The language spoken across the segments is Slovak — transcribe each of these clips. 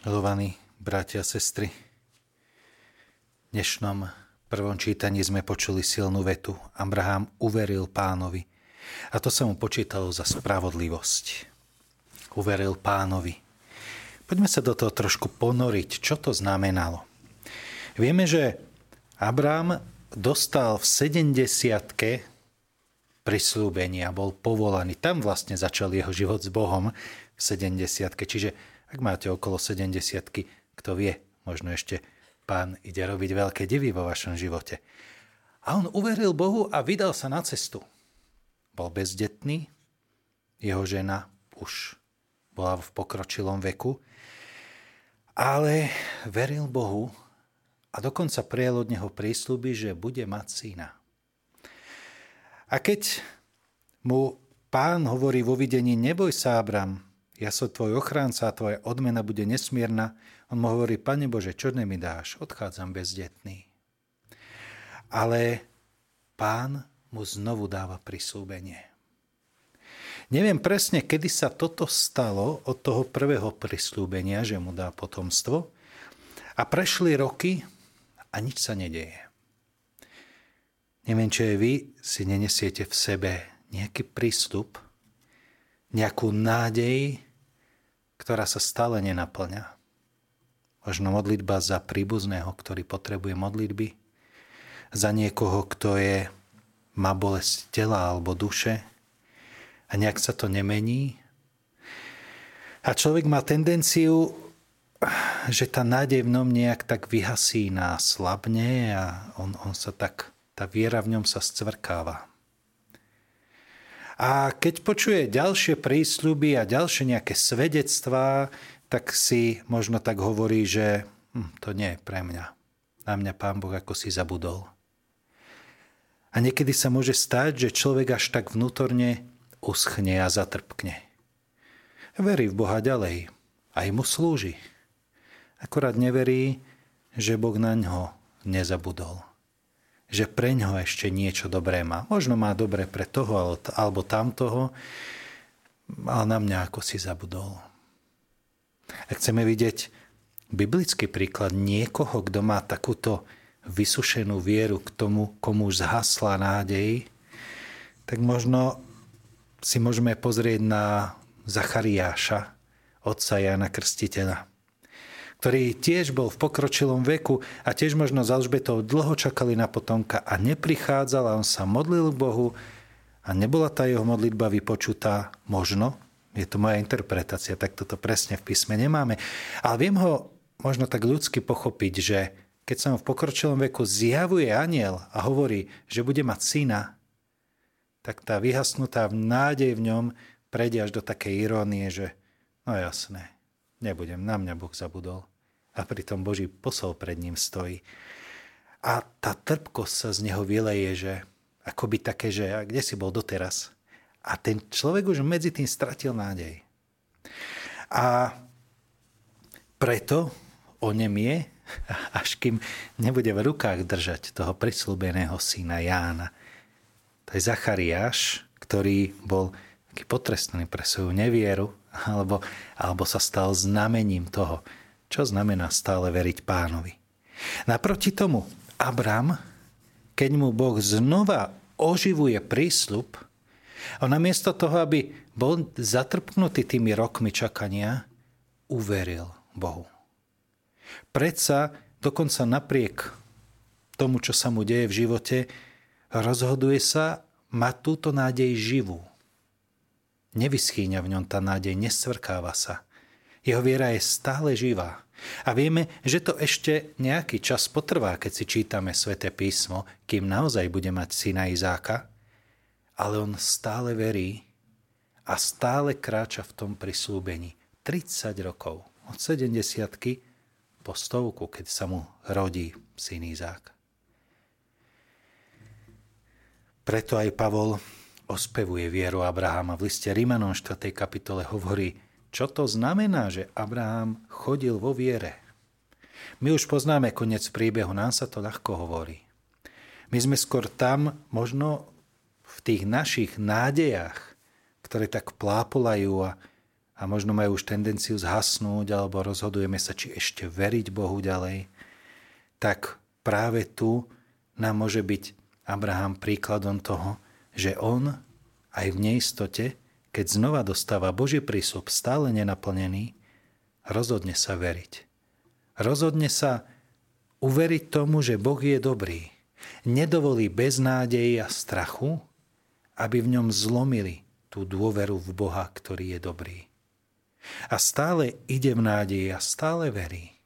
Milovaní bratia a sestry, v dnešnom prvom čítaní sme počuli silnú vetu. Abraham uveril pánovi a to sa mu počítalo za spravodlivosť. Uveril pánovi. Poďme sa do toho trošku ponoriť, čo to znamenalo. Vieme, že Abraham dostal v 70 prislúbenia, bol povolaný. Tam vlastne začal jeho život s Bohom v 70 Čiže ak máte okolo 70 kto vie, možno ešte pán ide robiť veľké divy vo vašom živote. A on uveril Bohu a vydal sa na cestu. Bol bezdetný, jeho žena už bola v pokročilom veku, ale veril Bohu a dokonca prijal od neho prísľuby, že bude mať syna. A keď mu pán hovorí vo videní, neboj sa, Abram, ja som tvoj ochránca a tvoja odmena bude nesmierna. On mu hovorí, Pane Bože, čo mi dáš? Odchádzam bezdetný. Ale pán mu znovu dáva prisúbenie. Neviem presne, kedy sa toto stalo od toho prvého prislúbenia, že mu dá potomstvo. A prešli roky a nič sa nedeje. Neviem, či aj vy si nenesiete v sebe nejaký prístup, nejakú nádej, ktorá sa stále nenaplňa. Možno modlitba za príbuzného, ktorý potrebuje modlitby, za niekoho, kto je, má bolesť tela alebo duše a nejak sa to nemení. A človek má tendenciu, že tá nádej v ňom nejak tak vyhasína, slabne a on, on sa tak, tá viera v ňom sa scvrkáva. A keď počuje ďalšie prísľuby a ďalšie nejaké svedectvá, tak si možno tak hovorí, že hm, to nie je pre mňa. Na mňa pán Boh ako si zabudol. A niekedy sa môže stať, že človek až tak vnútorne uschne a zatrpkne. Verí v Boha ďalej. Aj mu slúži. Akorát neverí, že Boh na ňo nezabudol že pre ňo ešte niečo dobré má. Možno má dobré pre toho alebo tamtoho, ale na mňa ako si zabudol. A chceme vidieť biblický príklad niekoho, kto má takúto vysušenú vieru k tomu, komu už zhasla nádej, tak možno si môžeme pozrieť na Zachariáša, otca Jana Krstiteľa ktorý tiež bol v pokročilom veku a tiež možno za Alžbetou dlho čakali na potomka a neprichádzal a on sa modlil Bohu a nebola tá jeho modlitba vypočutá? Možno, je to moja interpretácia, tak toto presne v písme nemáme. Ale viem ho možno tak ľudsky pochopiť, že keď sa mu v pokročilom veku zjavuje aniel a hovorí, že bude mať syna, tak tá vyhasnutá nádej v ňom prejde až do takej irónie, že no jasné, nebudem, na mňa Boh zabudol a pritom Boží posol pred ním stojí. A tá trpkosť sa z neho vyleje, že akoby také, že a kde si bol doteraz? A ten človek už medzi tým stratil nádej. A preto o nem je, až kým nebude v rukách držať toho prislúbeného syna Jána. To je Zachariáš, ktorý bol taký potrestaný pre svoju nevieru, alebo, alebo sa stal znamením toho, čo znamená stále veriť pánovi. Naproti tomu, Abram, keď mu Boh znova oživuje prísľub, a namiesto toho, aby bol zatrpnutý tými rokmi čakania, uveril Bohu. Predsa dokonca napriek tomu, čo sa mu deje v živote, rozhoduje sa mať túto nádej živú. Nevyschýňa v ňom tá nádej, nesvrkáva sa. Jeho viera je stále živá. A vieme, že to ešte nejaký čas potrvá, keď si čítame sväté písmo, kým naozaj bude mať syna Izáka, ale on stále verí a stále kráča v tom prislúbení. 30 rokov, od 70 po stovku, keď sa mu rodí syn Izák. Preto aj Pavol ospevuje vieru Abrahama. V liste Rímanom 4. kapitole hovorí, čo to znamená, že Abraham chodil vo viere. My už poznáme koniec príbehu, nám sa to ľahko hovorí. My sme skôr tam, možno v tých našich nádejach, ktoré tak plápolajú a, a možno majú už tendenciu zhasnúť alebo rozhodujeme sa, či ešte veriť Bohu ďalej, tak práve tu nám môže byť Abraham príkladom toho, že on aj v neistote, keď znova dostáva Boží prísľub stále nenaplnený, rozhodne sa veriť. Rozhodne sa uveriť tomu, že Boh je dobrý. Nedovolí beznádeji a strachu, aby v ňom zlomili tú dôveru v Boha, ktorý je dobrý. A stále ide v nádeji a stále verí.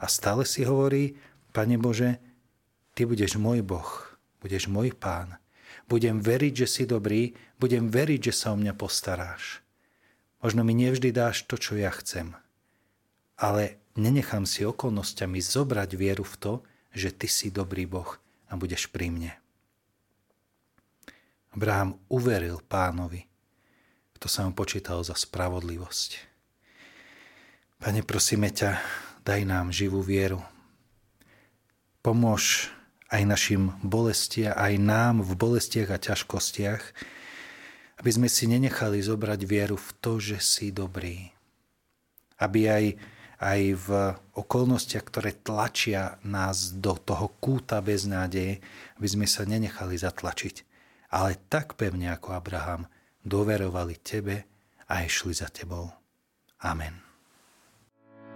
A stále si hovorí, Pane Bože, Ty budeš môj Boh, budeš môj Pán. Budem veriť, že si dobrý, budem veriť, že sa o mňa postaráš. Možno mi nevždy dáš to, čo ja chcem, ale nenechám si okolnostiami zobrať vieru v to, že ty si dobrý Boh a budeš pri mne. Abraham uveril pánovi, kto sa mu počítal za spravodlivosť. Pane, prosíme ťa, daj nám živú vieru. Pomôž aj našim bolestiam, aj nám v bolestiach a ťažkostiach, aby sme si nenechali zobrať vieru v to, že si dobrý. Aby aj aj v okolnostiach, ktoré tlačia nás do toho kúta bez nádeje, aby sme sa nenechali zatlačiť. Ale tak pevne ako Abraham doverovali tebe a išli za tebou. Amen.